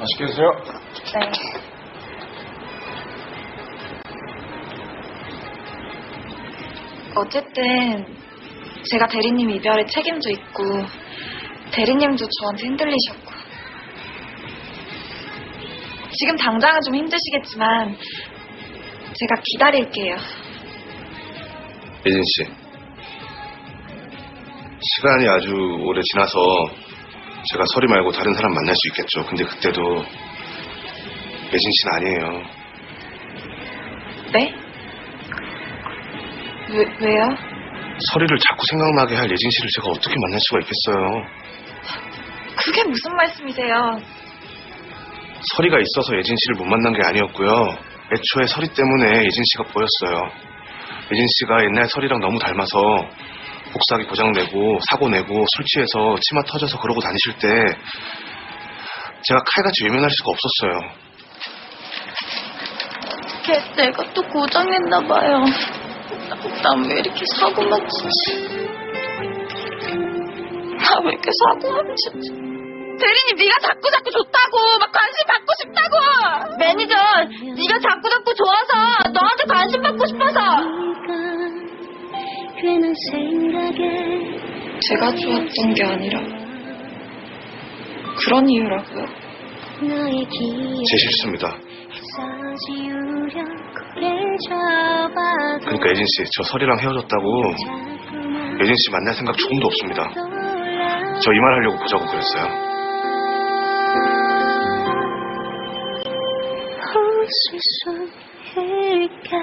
맛있게 드세요. 네. 어쨌든 제가 대리님 이별에 책임도 있고 대리님도 저한테 흔들리셨고 지금 당장은 좀 힘드시겠지만 제가 기다릴게요. 예진 씨. 시간이 아주 오래 지나서 제가 서리 말고 다른 사람 만날 수 있겠죠. 근데 그때도 예진 씨는 아니에요. 네? 왜, 왜요? 서리를 자꾸 생각나게 할 예진 씨를 제가 어떻게 만날 수가 있겠어요. 그게 무슨 말씀이세요? 서리가 있어서 예진 씨를 못 만난 게 아니었고요. 애초에 서리 때문에 예진 씨가 보였어요. 예진 씨가 옛날 서리랑 너무 닮아서 복사기 고장내고 사고 내고 술 취해서 치마 터져서 그러고 다니실 때 제가 칼같이 외면할 수가 없었어요. 걔 내가 또 고장냈나 봐요. 난 왜 이렇게 사고만 치지? 나 왜 이렇게 사고만 치지? 대리님 네가 자꾸 자꾸 좋다고 막 관심 받고 싶다고 매니저 네가 자꾸 자꾸 제가 좋았던 게 아니라 그런 이유라고요? 제 실수입니다. 그러니까 예진 씨, 저 설이랑 헤어졌다고 예진 씨 만날 생각 조금도 없습니다. 저 이 말 하려고 보자고 그랬어요. 웃을 수 있을까